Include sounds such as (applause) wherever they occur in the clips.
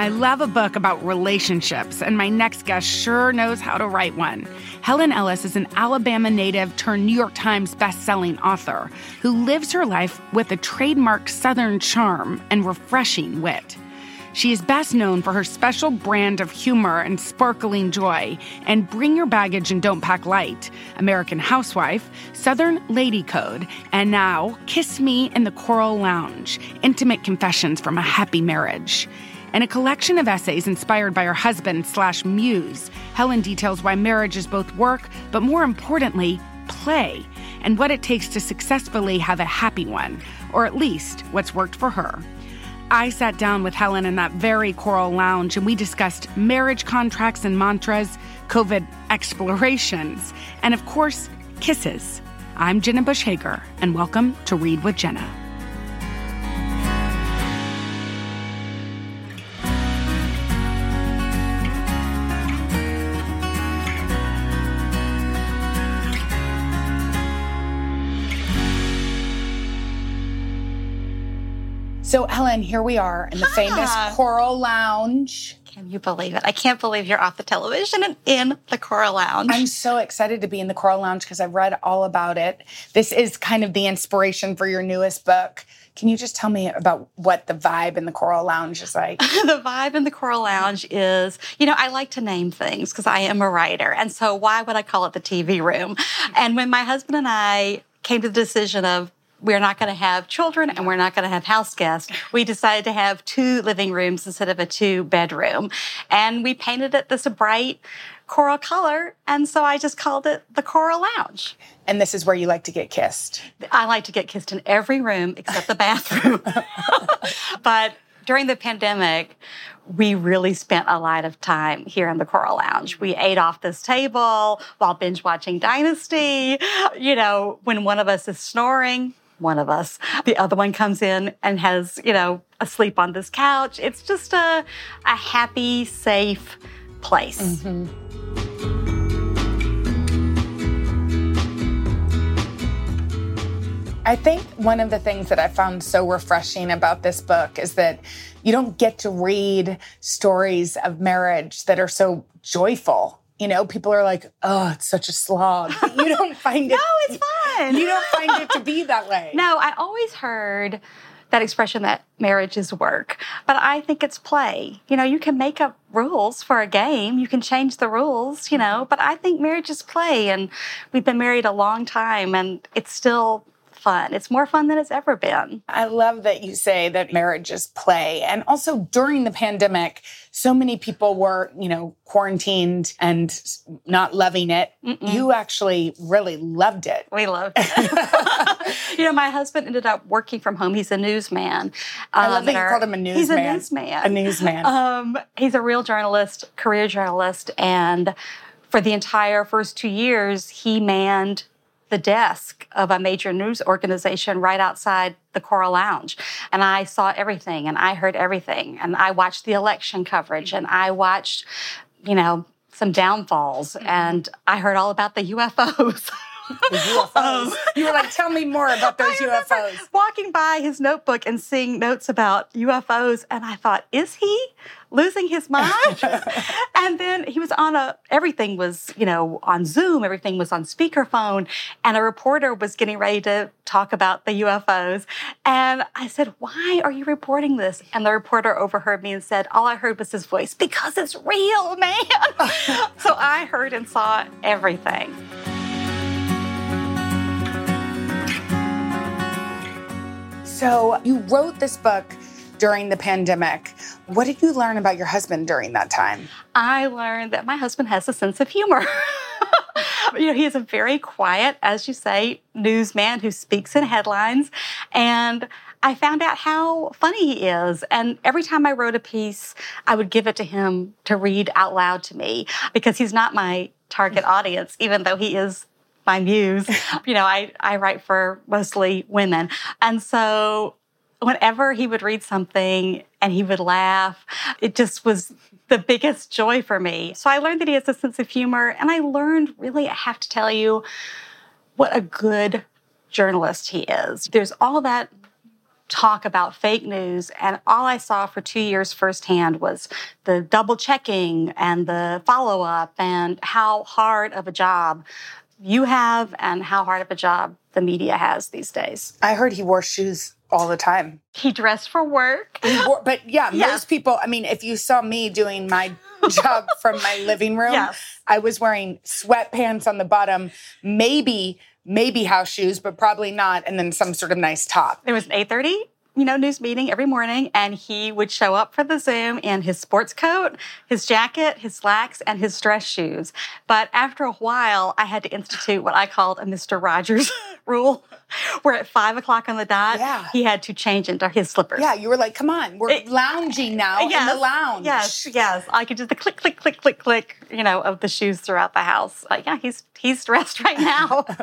I love a book about relationships, and my next guest sure knows how to write one. Helen Ellis is an Alabama native turned New York Times bestselling author who lives her life with a trademark Southern charm and refreshing wit. She is best known for her special brand of humor and sparkling joy and Bring Your Baggage and Don't Pack Light, American Housewife, Southern Lady Code, and now Kiss Me in the Coral Lounge, intimate confessions from a happy marriage. In a collection of essays inspired by her husband slash muse, Helen details why marriage is both work, but more importantly, play, and what it takes to successfully have a happy one, or at least what's worked for her. I sat down with Helen in that very coral lounge and we discussed marriage contracts and mantras, COVID explorations, and of course, kisses. I'm Jenna Bush Hager, and welcome to Read with Jenna. So, Helen, here we are in the famous Coral Lounge. Can you believe it? I can't believe you're off the television and in the Coral Lounge. I'm so excited to be in the Coral Lounge because I've read all about it. This is kind of the inspiration for your newest book. Can you just tell me about what the vibe in the Coral Lounge is like? (laughs) the vibe in the Coral Lounge is, you know, I like to name things because I am a writer. And so why would I call it the TV room? And when my husband and I came to the decision of we're not going to have children and we're not going to have house guests. (laughs) We decided to have two living rooms instead of a two bedroom. And we painted it this bright coral color. And so I just called it the Coral Lounge. And this is where you like to get kissed. I like to get kissed in every room except the bathroom. (laughs) but during the pandemic, we really spent a lot of time here in the Coral Lounge. We ate off this table while binge watching Dynasty. You know, when one of us is snoring, one of us. The other one comes in and has, you know, asleep on this couch. It's just a, a happy, safe place. Mm-hmm. I think one of the things that I found so refreshing about this book is that you don't get to read stories of marriage that are so joyful. You know, people are like, oh, it's such a slog. But you don't (laughs) find it. no, it's fun. You don't find it to be that way. (laughs) No, I always heard that expression that marriage is work, but I think it's play. You know, you can make up rules for a game, you can change the rules, you know, mm-hmm. but I think marriage is play. And we've been married a long time and it's still fun. It's more fun than it's ever been. I love that you say that marriage is play. And also during the pandemic, so many people were, you know, quarantined and not loving it. Mm-mm. You actually really loved it. We loved it. (laughs) you know, my husband ended up working from home. He's a newsman. I love um, that you called him a newsman. He's a newsman. A newsman. Um, he's a real journalist, career journalist, and for the entire first two years, he manned the desk of a major news organization right outside the Coral Lounge. And I saw everything and I heard everything. And I watched the election coverage and I watched, you know, some downfalls mm-hmm. and I heard all about the (laughs) UFOs. UFOs. Um, you were like, tell me more about those (laughs) UFOs. Walking by his notebook and seeing notes about UFOs, and I thought, is he losing his mind? (laughs) and then he was on a, everything was, you know, on Zoom, everything was on speakerphone, and a reporter was getting ready to talk about the UFOs. And I said, why are you reporting this? And the reporter overheard me and said, all I heard was his voice, because it's real, man. (laughs) so I heard and saw everything. So you wrote this book during the pandemic. What did you learn about your husband during that time? I learned that my husband has a sense of humor. (laughs) you know, he is a very quiet, as you say, newsman who speaks in headlines. And I found out how funny he is. And every time I wrote a piece, I would give it to him to read out loud to me because he's not my target audience, even though he is my muse. (laughs) you know, I, I write for mostly women. And so whenever he would read something and he would laugh, it just was the biggest joy for me. So I learned that he has a sense of humor. And I learned really, I have to tell you, what a good journalist he is. There's all that talk about fake news, and all I saw for two years firsthand was the double checking and the follow up, and how hard of a job you have, and how hard of a job the media has these days. I heard he wore shoes all the time. He dressed for work. Wore, but yeah, (laughs) Yes. most people, I mean, if you saw me doing my job from my living room, Yes. I was wearing sweatpants on the bottom, maybe, maybe house shoes, but probably not, and then some sort of nice top. It was an 8:30, you know, news meeting every morning, and he would show up for the Zoom in his sports coat, his jacket, his slacks, and his dress shoes. But after a while, I had to institute what I called a Mr. Rogers (laughs) rule, where at five o'clock on the dot, Yeah. he had to change into his slippers. Yeah, you were like, come on, we're It- (laughs) lounging now in the lounge. Yes, yes. I could do the click, click, click, click, click, you know, of the shoes throughout the house. Yeah, he's he's dressed right now. (laughs)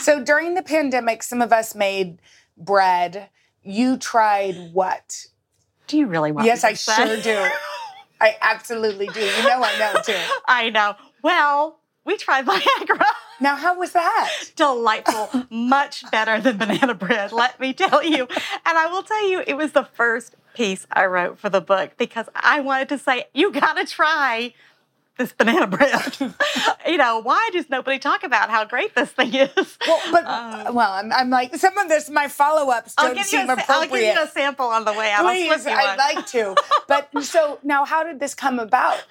So during the pandemic, some of us made bread. You tried what? do you really want? yes, I to sure do. I absolutely do. You know I know too. (laughs) I know. Well, we tried Viagra. Now, how was that? Delightful, much better than banana bread, let me tell you. And I will tell you, it was the first piece I wrote for the book because I wanted to say, you gotta try this banana bread. (laughs) you know, why does nobody talk about how great this thing is? Well, but um, well, I'm, I'm like some of this. My follow-ups I'll don't give, you seem a, sa- I'll give you a sample on the way out. Please, slip you one. I'd like to. But (laughs) so now, how did this come about?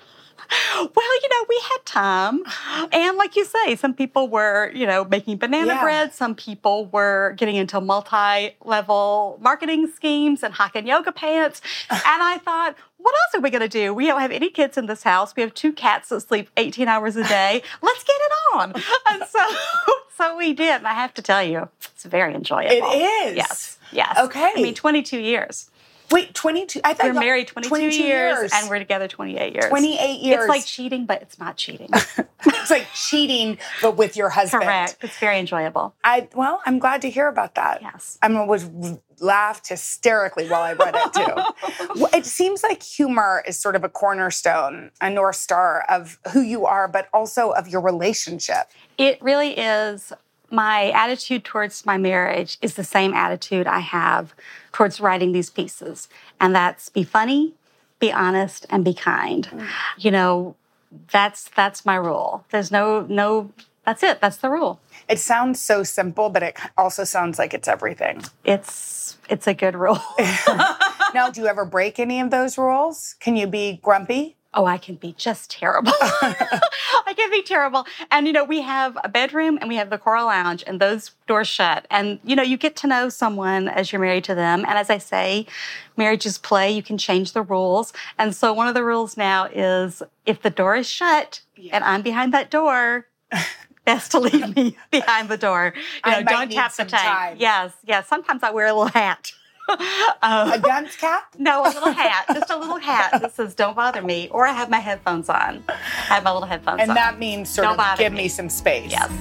(laughs) Well, you know, we had time. (sighs) And like you say, some people were, you know, making banana Yeah. bread. Some people were getting into multi level marketing schemes and hawking yoga pants. (sighs) and I thought, what else are we going to do? We don't have any kids in this house. We have two cats that sleep 18 hours a day. (laughs) Let's get it on. And so, (laughs) so we did. And I have to tell you, it's very enjoyable. It is? Yes. Yes. Okay. I mean, 22 years. Wait, 22. I thought We're married 22, years, and we're together 28 years. 28 years. It's like cheating, but it's not cheating. (laughs) it's like cheating, but with your husband. Correct. It's very enjoyable. I well, I'm glad to hear about that. Yes. I mean, was laughed hysterically while I read it too. (laughs) Well, it seems like humor is sort of a cornerstone, a north star of who you are, but also of your relationship. It really is. My attitude towards my marriage is the same attitude I have towards writing these pieces, and that's be funny, be honest, and be kind. Mm. You know, that's that's my rule. There's no no. That's it. That's the rule. It sounds so simple, but it also sounds like it's everything. It's it's a good rule. (laughs) now, do you ever break any of those rules? Can you be grumpy? Oh, I can be just terrible. (laughs) I can be terrible. And, you know, we have a bedroom and we have the Coral Lounge, and those doors shut. And, you know, you get to know someone as you're married to them. And as I say, marriage is play. You can change the rules. And so one of the rules now is if the door is shut and I'm behind that door, (laughs) best to leave me (laughs) behind the door. You I know, might don't need tap the some time. Yes, yes. Sometimes I wear a little hat. (laughs) Um, A dunce cap? (laughs) no, a little hat, just a little hat that says "Don't bother me," or I have my headphones on. I have my little headphones And on. that means sort Don't of give me me. some space. yes.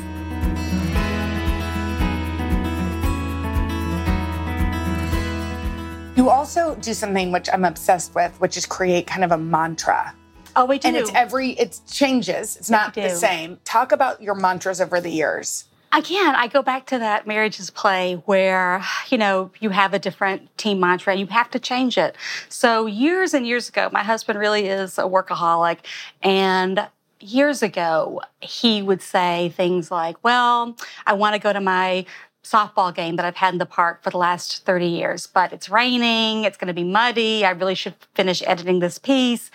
You also do something which I'm obsessed with, which is create kind of a mantra. Oh, we do. And it's every it changes. It's not the same. Talk about your mantras over the years. Again, I go back to that marriages play where, you know, you have a different team mantra and you have to change it. So years and years ago, my husband really is a workaholic. And years ago, he would say things like, well, I want to go to my softball game that I've had in the park for the last 30 years, but it's raining, it's going to be muddy, I really should finish editing this piece.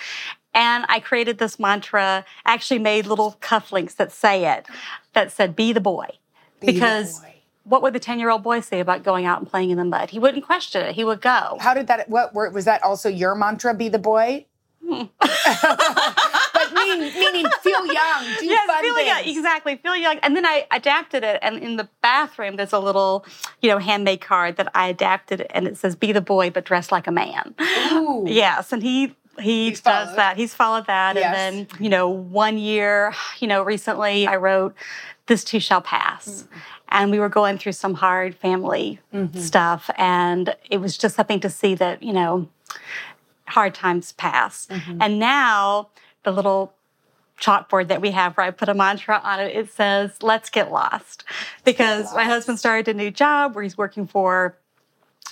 And I created this mantra, actually made little cufflinks that say it, that said, be the boy. Because boy. what would the 10 year old boy say about going out and playing in the mud? He wouldn't question it, he would go. How did that what were, was that also your mantra be the boy? Hmm. (laughs) but mean, meaning feel young, do yes, fun feel young, exactly. Feel young. And then I adapted it. And in the bathroom, there's a little, you know, handmade card that I adapted, and it says, "Be the boy, but dress like a man." Ooh. (laughs) Yes, and he he He's does followed. that. He's followed that. Yes. And then, you know, one year, (sighs) you know, recently I wrote This Too Shall Pass. Mm. And we were going through some hard family Mm-hmm. stuff. And it was just something to see that, you know, hard times pass. Mm-hmm. And now the little chalkboard that we have where I put a mantra on it, it says, let's get lost. Because my husband started a new job where he's working for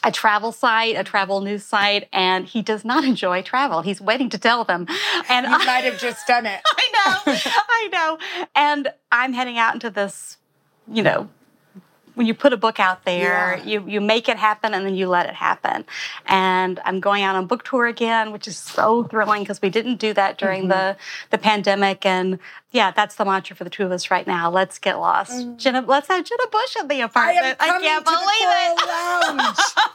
a travel site, a mm-hmm. travel news site, and he does not enjoy travel. He's waiting to tell them. And You I, might have just done it. (laughs) I know, I know. And I'm heading out into this, you know, when you put a book out there, Yeah. you you make it happen and then you let it happen. And I'm going out on book tour again, which is so thrilling because we didn't do that during mm-hmm. the the pandemic. And yeah, that's the mantra for the two of us right now. Let's get lost. Mm. Jenna, let's have Jenna Bush in the I am apartment. coming can't to believe the it. Lounge. (laughs)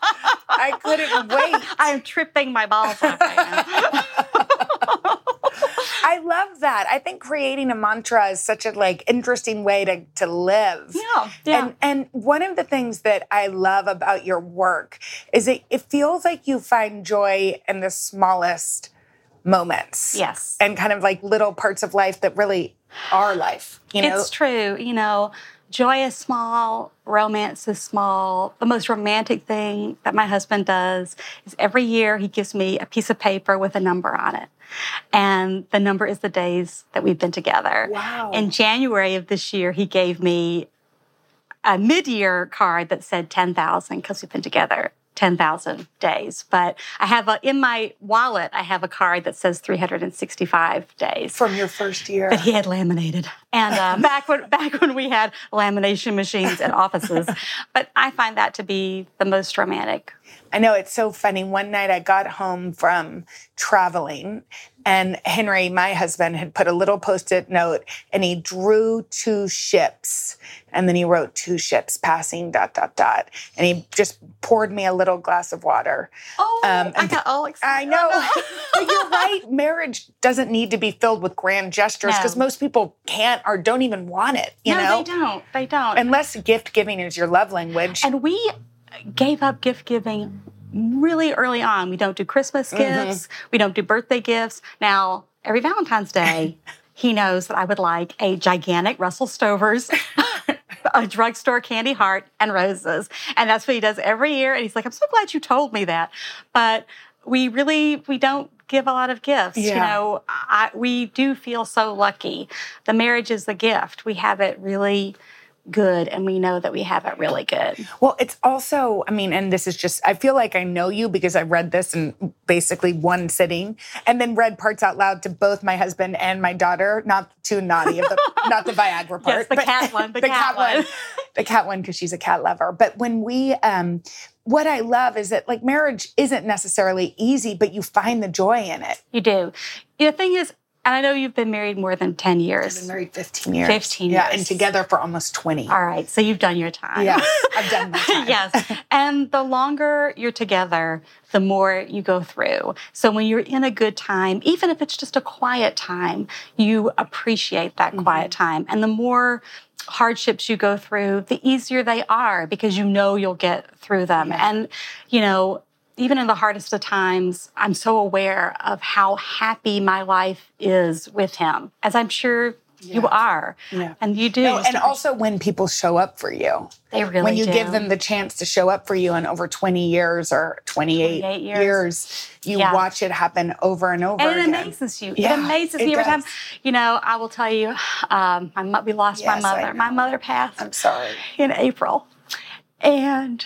I couldn't wait. (laughs) I'm tripping my balls off right now. (laughs) I love that. I think creating a mantra is such a like interesting way to to live. Yeah, yeah. And and one of the things that I love about your work is it it feels like you find joy in the smallest moments. Yes. And kind of like little parts of life that really are life. You know? It's true. You know, joy is small, romance is small. The most romantic thing that my husband does is every year he gives me a piece of paper with a number on it. And the number is the days that we've been together. Wow. In January of this year, he gave me a mid-year card that said 10,000 because we've been together 10,000 days. But I have a, in my wallet, I have a card that says 365 days from your first year. that he had laminated. And uh, (laughs) back when back when we had lamination machines in offices, but I find that to be the most romantic. I know it's so funny. One night I got home from traveling, and Henry, my husband, had put a little post it note and he drew two ships. And then he wrote two ships passing, dot, dot, dot. And he just poured me a little glass of water. Oh, Um, I got all excited. I know. (laughs) but you're right. Marriage doesn't need to be filled with grand gestures because No. most people can't or don't even want it, you no, know? they don't. They don't. Unless gift giving is your love language. And we gave up gift giving really early on. We don't do Christmas Mm-hmm. gifts. We don't do birthday gifts. Now, every Valentine's Day, (laughs) he knows that I would like a gigantic Russell Stover's, (laughs) a drugstore candy heart, and roses. And that's what he does every year. And he's like, I'm so glad you told me that. But we really, we don't give a lot of gifts. You know, I, we do feel so lucky. The marriage is the gift. We have it really good and we know that we have it really good. Well, it's also, I mean, and this is just, I feel like I know you because I read this in basically one sitting and then read parts out loud to both my husband and my daughter, not too naughty of the, (laughs) not the Viagra part. Yes, the cat one, the cat one. (laughs) the cat one, because she's a cat lover. But when we, um, what I love is that like marriage isn't necessarily easy, but you find the joy in it. You do. The thing is, and I know you've been married more than 10 years. Been married 15 years. 15 Yeah, and together for almost 20. All right, so you've done your time. Yes, (laughs) I've done my time. yes. And the longer you're together, the more you go through. So when you're in a good time, even if it's just a quiet time, you appreciate that Mm-hmm. quiet time. And the more hardships you go through, the easier they are because you know you'll get through them. And, you know, even in the hardest of times, I'm so aware of how happy my life is with him, as I'm sure you are. Yeah. And you do. No, and also when people show up for you. they really when you do. give them the chance to show up for you in over 20 years or 28, 28 years. years, you Yeah. watch it happen over and over and it again. amazes you. Yeah, it amazes it me every time. You know, I will tell you, um, mo- we lost Yes, my mother. My mother passed I'm sorry. in April, and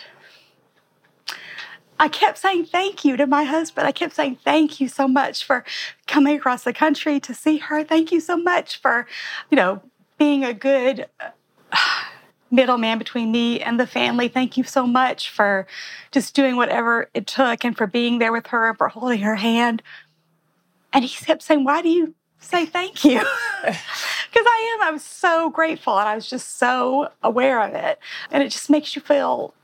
I kept saying thank you to my husband. I kept saying thank you so much for coming across the country to see her. Thank you so much for, you know, being a good uh, (sighs) middleman between me and the family. Thank you so much for just doing whatever it took and for being there with her and for holding her hand. And he kept saying, Why do you say thank you? (laughs) (laughs) Because I am. I was so grateful and I was just so aware of it. And it just makes you feel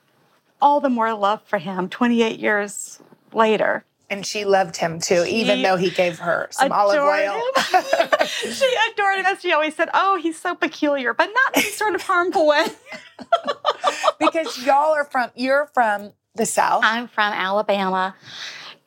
all the more love for him 28 years later. And she loved him too, even though he gave her some olive oil. (laughs) she adored him. As she always said, Oh, he's so peculiar, but not in sort of harmful way. (laughs) because y'all are from, you're from the South. I'm from Alabama.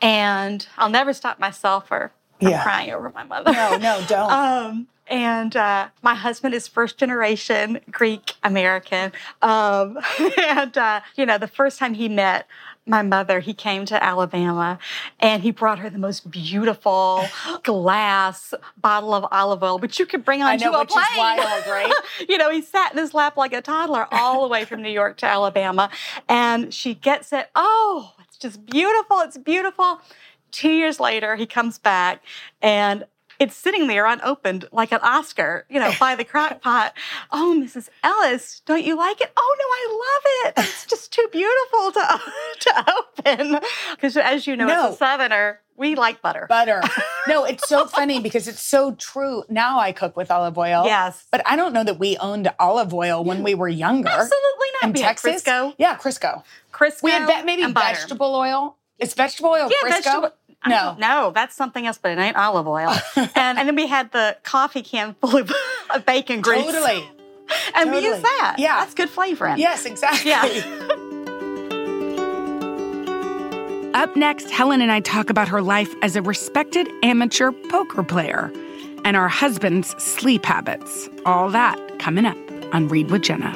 And I'll never stop myself or I'm Yeah. crying over my mother. No, no, don't. (laughs) Um, and uh, my husband is first generation Greek American. Um, (laughs) and, uh, you know, the first time he met my mother, he came to Alabama and he brought her the most beautiful (gasps) glass bottle of olive oil, which you could bring I onto know, a which is wild, right? (laughs) you know, he sat in his lap like a toddler all the way from New York to Alabama. And she gets it. Oh, it's just beautiful. It's beautiful. Two years later, he comes back and it's sitting there unopened like an Oscar, you know, by the crock pot. Oh, Mrs. Ellis, don't you like it? Oh, no, I love it. It's just too beautiful to, (laughs) to open. Because as you know, No. as a Southerner, we like butter. butter. (laughs) No, it's so funny because it's so true. Now I cook with olive oil. Yes. But I don't know that we owned olive oil when we were younger. Absolutely not. In We had Texas? Crisco. Yeah, Crisco. Crisco. We had ve- maybe and butter. vegetable oil. Is vegetable oil Yeah, Crisco? vegetable. I No. That's something else, but it ain't olive oil. (laughs) and, and then we had the coffee can full of, (laughs) of bacon grease. Totally. (laughs) And we use that. Yeah. That's good flavoring. Yes, exactly. Yeah. Up next, Helen and I talk about her life as a respected amateur poker player and our husband's sleep habits. All that coming up on Read with Jenna.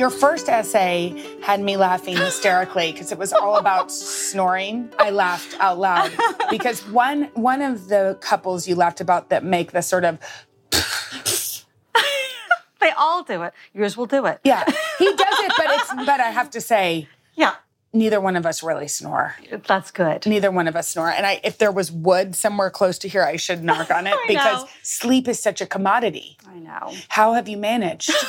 Your first essay had me laughing hysterically because it was all about snoring. I laughed out loud because one one of the couples you laughed about that make the sort of (laughs) They all do it. Yours will do it. yeah he does it, but it's but I have to say Yeah. neither one of us really snore. That's good. Neither one of us snore. And I if there was wood somewhere close to here, I should knock on it (laughs) because know. sleep is such a commodity. I know. How have you managed? (laughs)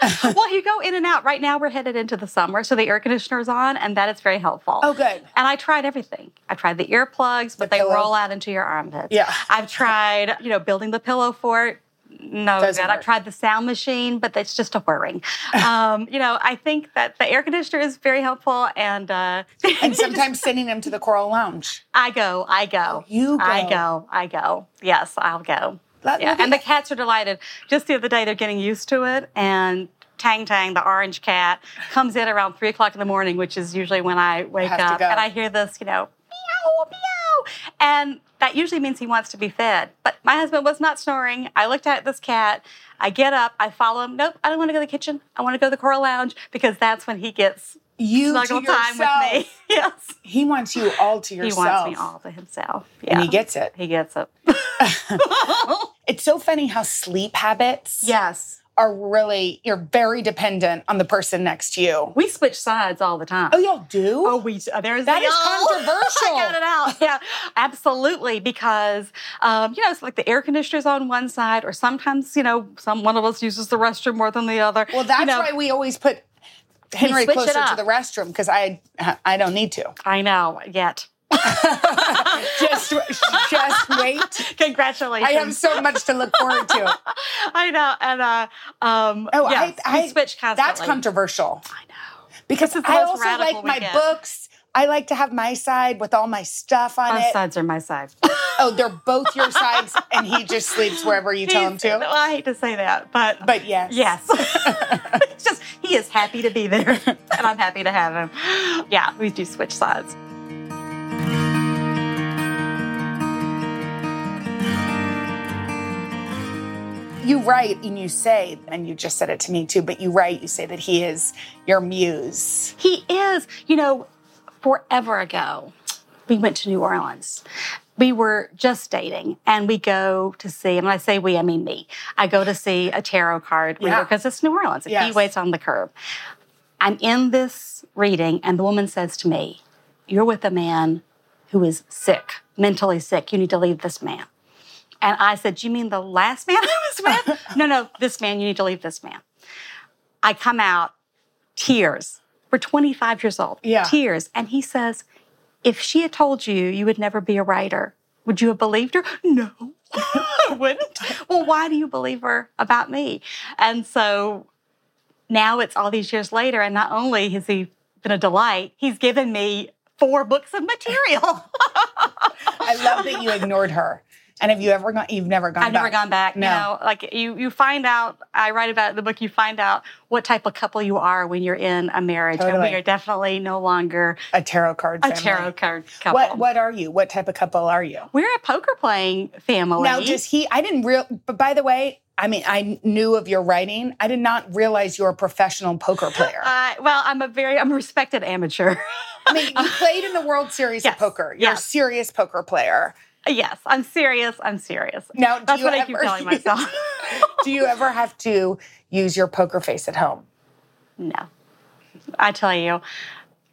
(laughs) well, you go in and out. Right now, we're headed into the summer, so the air conditioner's on, and that is very helpful. Oh, good. And I tried everything. I tried the earplugs, but The they pillow. roll out into your armpits. Yeah. I've tried, you know, building the pillow fort. No Doesn't good. I've tried the sound machine, but that's just a whirring. (laughs) um, you know, I think that the air conditioner is very helpful, and uh, (laughs) And sometimes sending them to the Coral Lounge. I go, I go, You go. I go, I go. Yes, I'll go. Let- yeah, and the cats are delighted. Just the other day, they're getting used to it, and Tang Tang, the orange cat, comes in around three o'clock in the morning, which is usually when I wake up, and I hear this, you know, meow, meow, and that usually means he wants to be fed. But my husband was not snoring. I looked at this cat. I get up, I follow him. Nope, I don't want to go to the kitchen. I want to go to the Coral Lounge because that's when he gets You snuggle time yourself. with me. (laughs) yes. He wants you all to yourself. He wants me all to himself. And he gets it. He gets it. (laughs) (laughs) It's so funny how sleep habits yes. are really, you're very dependent on the person next to you. We switch sides all the time. Oh, y'all do? Oh, we there's That the is oh, (laughs) controversial. I got it out. Yeah, absolutely. Because um, you know, it's like the air conditioner's on one side, or sometimes you know, some one of us uses the restroom more than the other. well, that's you know, why we always put Henry closer to the restroom because I I don't need to. I know. Yet, (laughs) Just just wait. congratulations. I have so much to look forward to. (laughs) I know, and uh, um, Oh, yes, I, I we switch constantly. That's controversial I know. because This the I also like my get. books. I like to have my side with all my stuff on Both it. sides are my side. (laughs) Oh, they're both your sides, and he just sleeps wherever you tell him He's- to. I hate to say that, but But yes, Yes. it's just he is happy to be there and I'm happy to have him. Yeah, we do switch sides. You write and you say, and you just said it to me too, but you write, you say that he is your muse. He is, you know, forever ago, we went to New Orleans we were just dating and we go to see, and when I say we, I mean me. I go to see a tarot card reader Yeah. because it's New Orleans. and He waits on the curb. I'm in this reading, and the woman says to me, You're with a man who is sick, mentally sick. You need to leave this man. And I said, You mean the last man I was with? (laughs) no, no, this man, you need to leave this man. I come out, tears. We're 25 years old, Yeah. tears. And he says, If she had told you you would never be a writer, would you have believed her? No, (laughs) I wouldn't. Well, why do you believe her about me? And so now it's all these years later, and not only has he been a delight, he's given me four books of material. (laughs) I love that you ignored her. And have you ever gone? You've never gone. Back? I've never gone back. No. You know, like you, you find out. I write about it in the book. You find out what type of couple you are when you're in a marriage, and we are definitely no longer A tarot card. a tarot card couple. What What are you? What type of couple are you? We're a poker playing family. Now, does he? I didn't real. But by the way, I mean, I knew of your writing. I did not realize you're a professional poker player. Uh, well, I'm a very I'm a respected amateur. I mean, you (laughs) played in the World Series Yes, of Poker. You're yes. a serious poker player. Yes, I'm serious. I'm serious. Now, do That's what I keep telling (laughs) myself. (laughs) Do you ever have to use your poker face at home? No. I tell you,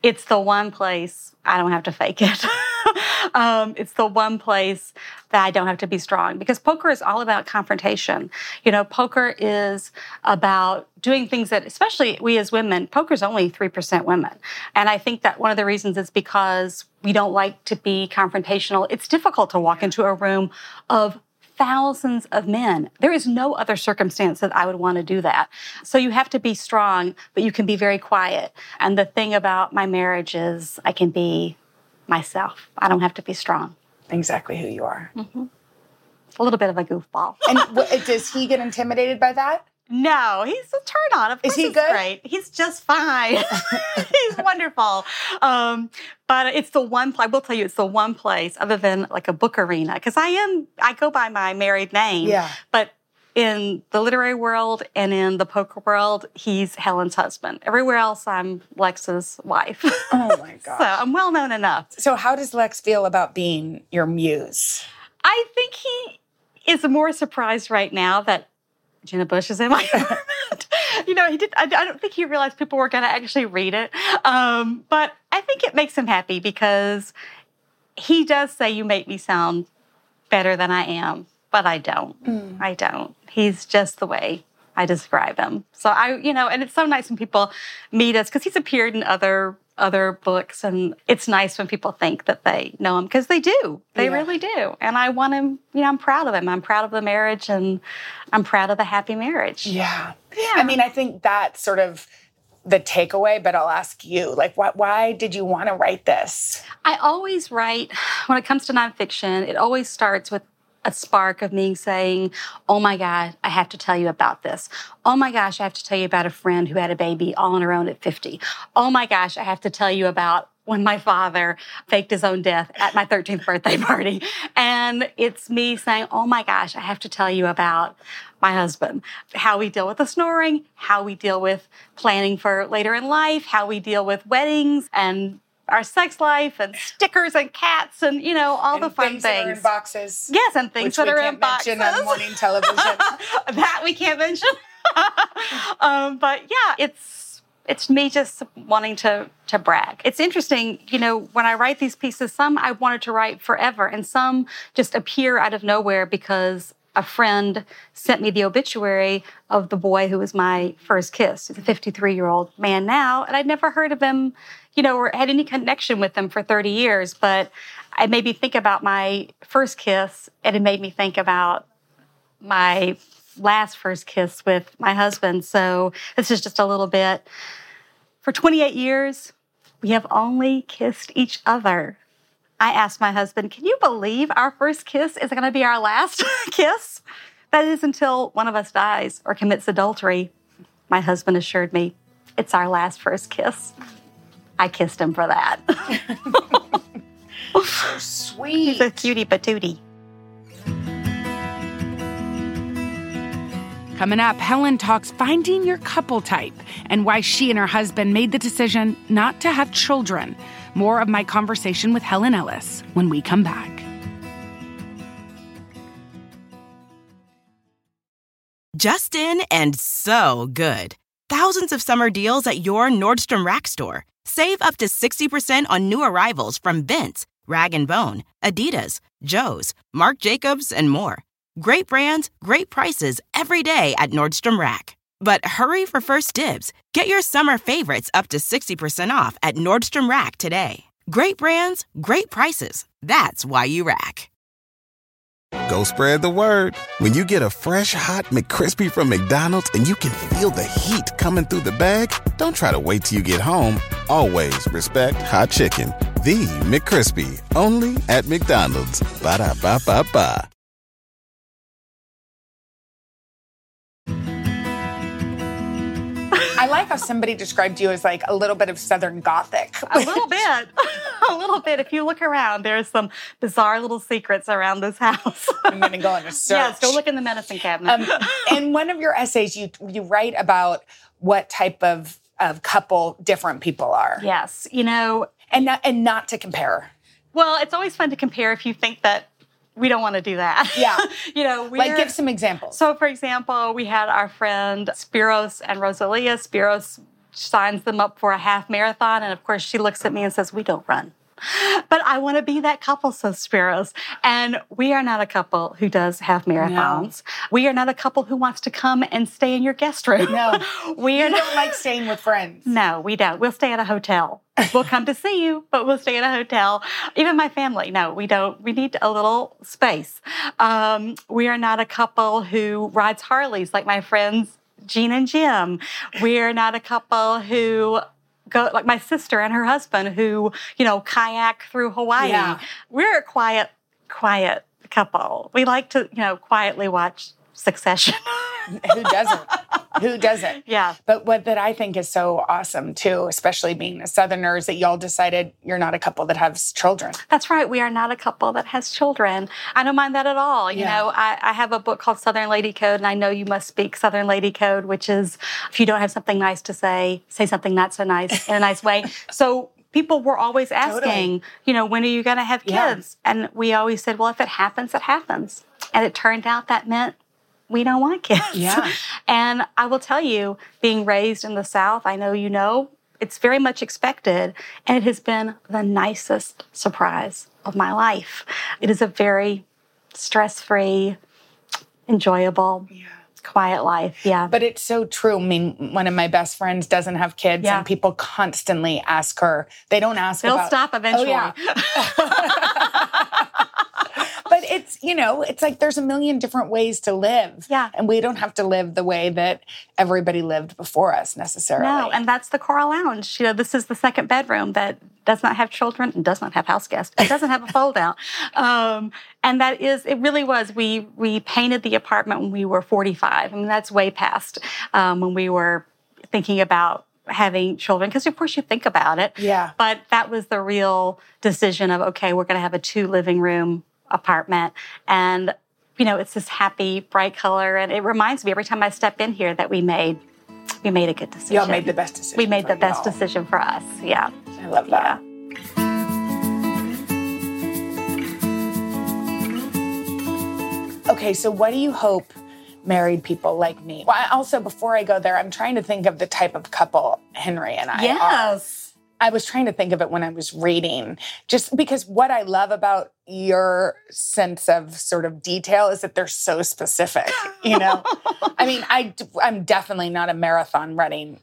it's the one place I don't have to fake it. (laughs) um, it's the one place that I don't have to be strong because poker is all about confrontation. You know, poker is about doing things that, especially we as women, poker is only 3% women. And I think that one of the reasons is because we don't like to be confrontational. It's difficult to walk into a room of thousands of men. There is no other circumstance that I would want to do that. So you have to be strong, but you can be very quiet. And the thing about my marriage is I can be myself. I don't have to be strong. Exactly who you are. Mm-hmm. A little bit of a goofball. And does he get intimidated by that? No, he's a turn on. Of Is course he he's good? great. He's just fine. (laughs) (laughs) he's wonderful. Um, but it's the one. I will tell you, it's the one place other than like a book arena because I am. I go by my married name. Yeah. But in the literary world and in the poker world, he's Helen's husband. Everywhere else, I'm Lex's wife. Oh my god! (laughs) so I'm well known enough. So, how does Lex feel about being your muse? I think he is more surprised right now that Jenna Bush is in my (laughs) apartment. you know, he did. I, I don't think he realized people were going to actually read it. Um, but I think it makes him happy because he does say, "You make me sound better than I am," but I don't. I don't. He's just the way I describe him. So I, you know, and it's so nice when people meet us because he's appeared in other other books, and it's nice when people think that they know him because they do. They Yeah. really do. And I want him. You know, I'm proud of him. I'm proud of the marriage, and I'm proud of the happy marriage. Yeah. Yeah i mean, I think that's sort of the takeaway, but I'll ask you, like, why, why did you want to write this? I always write, (sighs) when it comes to nonfiction, it always starts with a spark of me saying, Oh my God, I have to tell you about this. Oh my gosh, I have to tell you about a friend who had a baby all on her own at 50. Oh my gosh, I have to tell you about when my father faked his own death at my 13th birthday (laughs) party. And it's me saying, Oh my gosh, I have to tell you about my husband, how we deal with the snoring, how we deal with planning for later in life, how we deal with weddings and our sex life and stickers and cats and you know all the fun things things. that are in boxes. yes, and things that we are can't in boxes. mention on morning television. (laughs) that we can't mention. (laughs) um, but yeah, it's it's me just wanting to to brag. It's interesting, you know, when I write these pieces, some I wanted to write forever, and some just appear out of nowhere because a friend sent me the obituary of the boy who was my first kiss. He's a 53 year old man now, and I'd never heard of him, you know, or had any connection with him for 30 years. But it made me think about my first kiss, and it made me think about my last first kiss with my husband. So this is just a little bit. For 28 years, we have only kissed each other. I asked my husband, Can you believe our first kiss is going to be our last (laughs) kiss? That is until one of us dies or commits adultery. My husband assured me, It's our last first kiss. I kissed him for that. (laughs) so Sweet. He's a cutie patootie. Coming up, Helen talks finding your couple type and why she and her husband made the decision not to have children. More of my conversation with Helen Ellis when we come back. Justin and so good. Thousands of summer deals at your Nordstrom Rack store. Save up to 60% on new arrivals from Vince, Rag & Bone, Adidas, Joe's, Marc Jacobs, and more. Great brands, great prices every day at Nordstrom Rack. But hurry for first dibs. Get your summer favorites up to 60% off at Nordstrom Rack today. Great brands, great prices. That's why you rack. Go spread the word. When you get a fresh hot McCrispy from McDonald's and you can feel the heat coming through the bag, don't try to wait till you get home. Always respect hot chicken. The McCrispy, only at McDonald's. Ba da ba ba ba. Like how somebody described you as like a little bit of Southern Gothic. A little bit. (laughs) a little bit. If you look around, there's some bizarre little secrets around this house. (laughs) I'm going to go on a search. (laughs) yes, go look in the medicine cabinet. Um, in one of your essays, you you write about what type of of couple different people are, yes. You know, and not, and not to compare. well, it's always fun to compare if you think that we don't want to do that. Yeah. (laughs) you know, we Like, give some examples. So, for example, we had our friend Spiros and Rosalia. Spiros signs them up for a half marathon. And of course, she looks at me and says, We don't run. (laughs) But I want to be that couple, says Spiros. And we are not a couple who does half marathons. We are not a couple who wants to come and stay in your guest room. No. (laughs) we are don't like staying with friends. (laughs) No, we don't. We'll stay at a hotel. We'll come to see you, but we'll stay at a hotel. Even my family, no, we don't. We need a little space. Um, we are not a couple who rides Harleys like my friends Jean and Jim. We are not a couple who go like my sister and her husband who, you know, kayak through Hawaii. Yeah. We're a quiet, quiet couple. We like to, you know, quietly watch Succession. (laughs) Who doesn't? Who doesn't? yeah. But what that I think is so awesome too, especially being a Southerner, is that y'all decided you're not a couple that has children. That's right. We are not a couple that has children. I don't mind that at all. You Yeah. know, I, I have a book called Southern Lady Code, and I know you must speak Southern Lady Code, which is if you don't have something nice to say, say something not so nice in a nice way. (laughs) So people were always asking, Totally. you know, when are you going to have Yeah. kids? And we always said, well, if it happens, it happens. And it turned out that meant we don't want kids. Yeah. (laughs) and I will tell you, being raised in the South, I know you know, it's very much expected. And it has been the nicest surprise of my life. It is a very stress free, enjoyable, Yeah. quiet life. Yeah. But it's so true. I mean, one of my best friends doesn't have kids, Yeah. and people constantly ask her. They don't ask They'll about. stop eventually. Oh, yeah. (laughs) (laughs) it's you know, it's like there's a million different ways to live. Yeah. and we don't have to live the way that everybody lived before us necessarily. No, and that's the Coral Lounge. You know, this is the second bedroom that does not have children and does not have house guests. It doesn't have a fold out. (laughs) Um, and that is, it really was. We we painted the apartment when we were 45. I mean, that's way past um, when we were thinking about having children because of course you think about it Yeah. but that was the real decision of okay we're going to have a two living room apartment and you know it's this happy bright color and it reminds me every time i step in here that we made we made a good decision y'all made the best decision. we made the best y'all. decision for us. Yeah. I love that. Okay, so what do you hope married people like me? Well, I also, before I go there, I'm trying to think of the type of couple Henry and I are. Yes. I was trying to think of it when I was reading, just because what I love about your sense of sort of detail is that they're so specific. You know, I mean, (laughs) I I'm definitely not a marathon running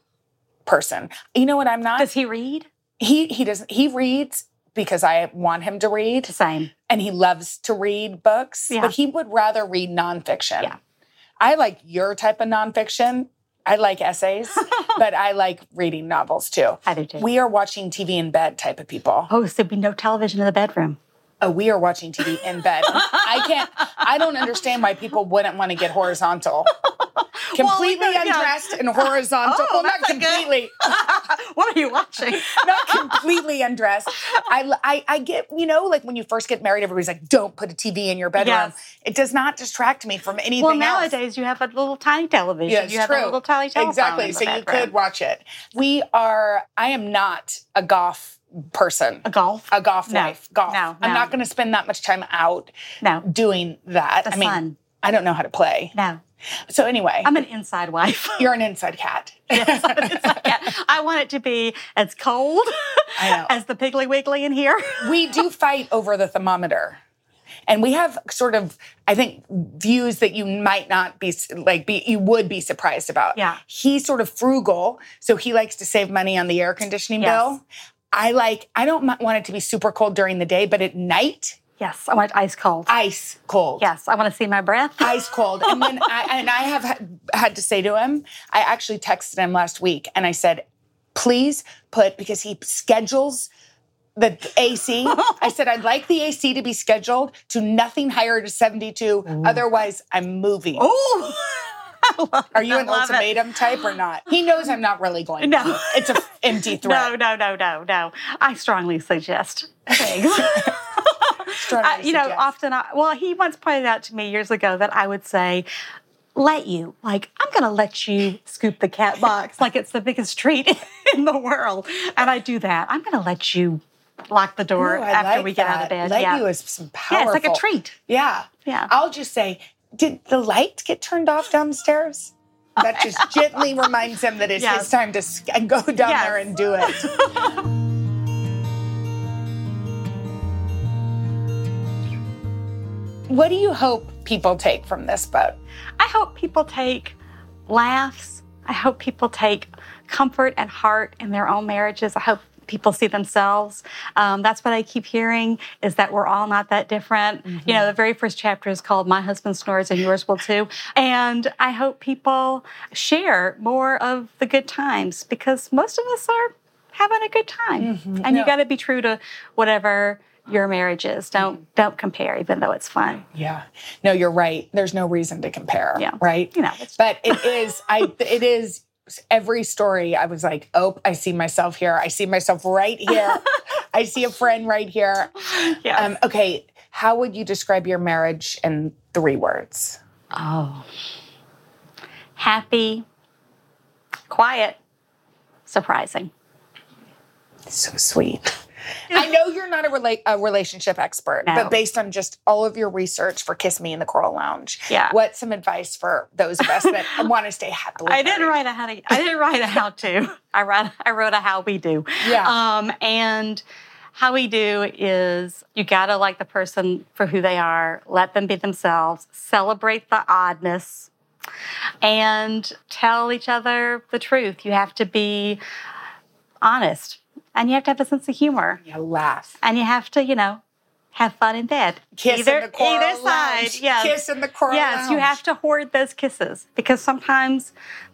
person. You know what I'm not? Does he read? he he doesn't he reads because I want him to read same. and he loves to read books, Yeah. but he would rather read nonfiction. Yeah. I like your type of nonfiction. I like essays, (laughs) but I like reading novels too. I do too. We are watching TV in bed type of people. oh, so there'd be no television in the bedroom. Oh, we are watching TV in bed. I can't, I don't understand why people wouldn't want to get horizontal. (laughs) Completely yeah. undressed and horizontal. Oh, well, not completely. (laughs) what are you watching? (laughs) not completely undressed. I, I, I get, you know, like when you first get married, everybody's like, don't put a TV in your bedroom. Yes. It does not distract me from anything well, else. nowadays you have a little tiny television. Yeah, it's you have true. a little tiny telephone. Exactly. So you could watch it. We are, I am not a golf person. a golf. A golf No. life. Golf. No, I'm not going to spend that much time out no, doing that. the I mean, sun. I don't know how to play. No, So anyway, I'm an inside wife. (laughs) you're an inside cat. (laughs) Yes, I'm an inside cat. I want it to be as cold (laughs) as the Piggly Wiggly in here. we do fight over the thermometer. And we have sort of, I think, views that you might not be like, be you would be surprised about. Yeah. He's sort of frugal, so he likes to save money on the air conditioning Yes. bill. I like, I don't want it to be super cold during the day, but at night, Yes, I want it ice cold. ice cold. yes, I want to see my breath. (laughs) Ice cold. And then I, and I have had- had to say to him, I actually texted him last week and I said, please put, because he schedules the AC. I said, I'd like the AC to be scheduled to nothing higher to 72. Otherwise, I'm moving. Ooh. (laughs) (laughs) Love Are you an love it. ultimatum type or not? He knows I'm not really going. No. to. It's an (laughs) empty threat. no, no, no, no. No. I strongly suggest things. (laughs) Strongly I- you know, often, I, well, he once pointed out to me years ago that I would say, let you, like, I'm going to let you scoop the cat box like it's the biggest treat in the world. And I do that. I'm going to let you lock the door Ooh, after like we get out of bed. Let yeah. you is some yeah, it's like a treat. Yeah. Yeah. I'll just say, did the lights get turned off downstairs? That just (laughs) gently reminds him that it's Yes. his time to sk- uh, go down Yes. there and do it. (laughs) what do you hope people take from this book? I hope people take laughs. I hope people take comfort and heart in their own marriages. I hope people see themselves. Um, that's what I keep hearing is that we're all not that different. You know, the very first chapter is called My Husband Snores and Yours Will Too. And I hope people share more of the good times because most of us are having a good time. And you got to be true to whatever your marriage is. Don't don't compare even though it's fun. Yeah. No, you're right. There's no reason to compare. Yeah. Right. You know, but it is. I. It is. Every story, I was like, "Oh, I see myself here. I see myself right here. (laughs) I see a friend right here." Yes. Um, okay, how would you describe your marriage in three words? Oh. Happy, quiet, surprising. So sweet. (laughs) I know you're not a, rela- a relationship expert, No. but based on just all of your research for Kiss Me in the Coral Lounge, Yeah. what's some advice for those of us that (laughs) want to stay happily? I didn't married? write a how to I didn't write a how to. (laughs) I wrote I wrote a how we do. Yeah. Um and how we do is you gotta like the person for who they are, let them be themselves, celebrate the oddness, and tell each other the truth. You have to be honest and you have to have a sense of humor. Yeah, laugh. and you have to, you know, have fun in bed. Kiss either, in the coral either side. lounge. Yes. Kiss in the coral Yes, you have to hoard those kisses because sometimes,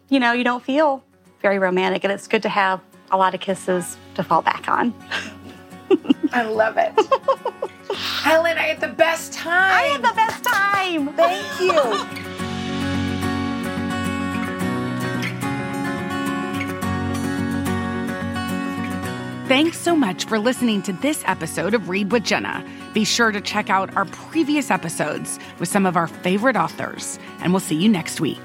you know, you don't feel very romantic, and it's good to have a lot of kisses to fall back on. (laughs) I love it. (laughs) Helen, I had the best time. I had the best time. Thank you. (laughs) Thanks so much for listening to this episode of Read with Jenna. Be sure to check out our previous episodes with some of our favorite authors, and we'll see you next week.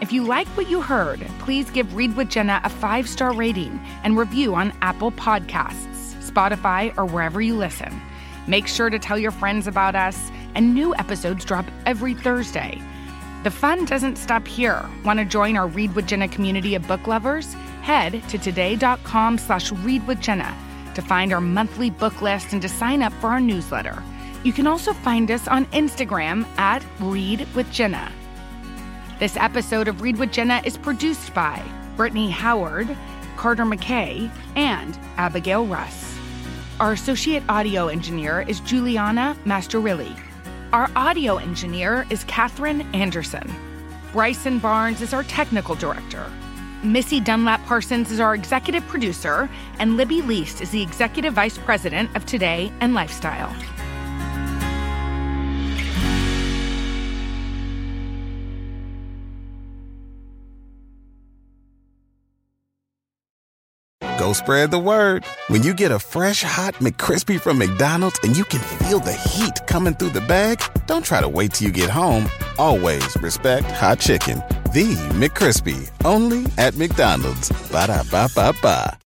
If you like what you heard, please give Read with Jenna a five star rating and review on Apple Podcasts, Spotify, or wherever you listen. Make sure to tell your friends about us, and new episodes drop every Thursday. The fun doesn't stop here. Want to join our Read with Jenna community of book lovers? Head to today.com slash read with Jenna to find our monthly book list and to sign up for our newsletter. You can also find us on Instagram at Read with Jenna. This episode of Read with Jenna is produced by Brittany Howard, Carter McKay, and Abigail Russ. Our associate audio engineer is Juliana Masterilli. Our audio engineer is Katherine Anderson. Bryson Barnes is our technical director. Missy Dunlap Parsons is our executive producer, and Libby Leist is the executive vice president of Today and Lifestyle. Go spread the word. When you get a fresh hot McCrispy from McDonald's and you can feel the heat coming through the bag, don't try to wait till you get home. Always respect hot chicken. The McCrispy, only at McDonald's. Ba da ba ba ba.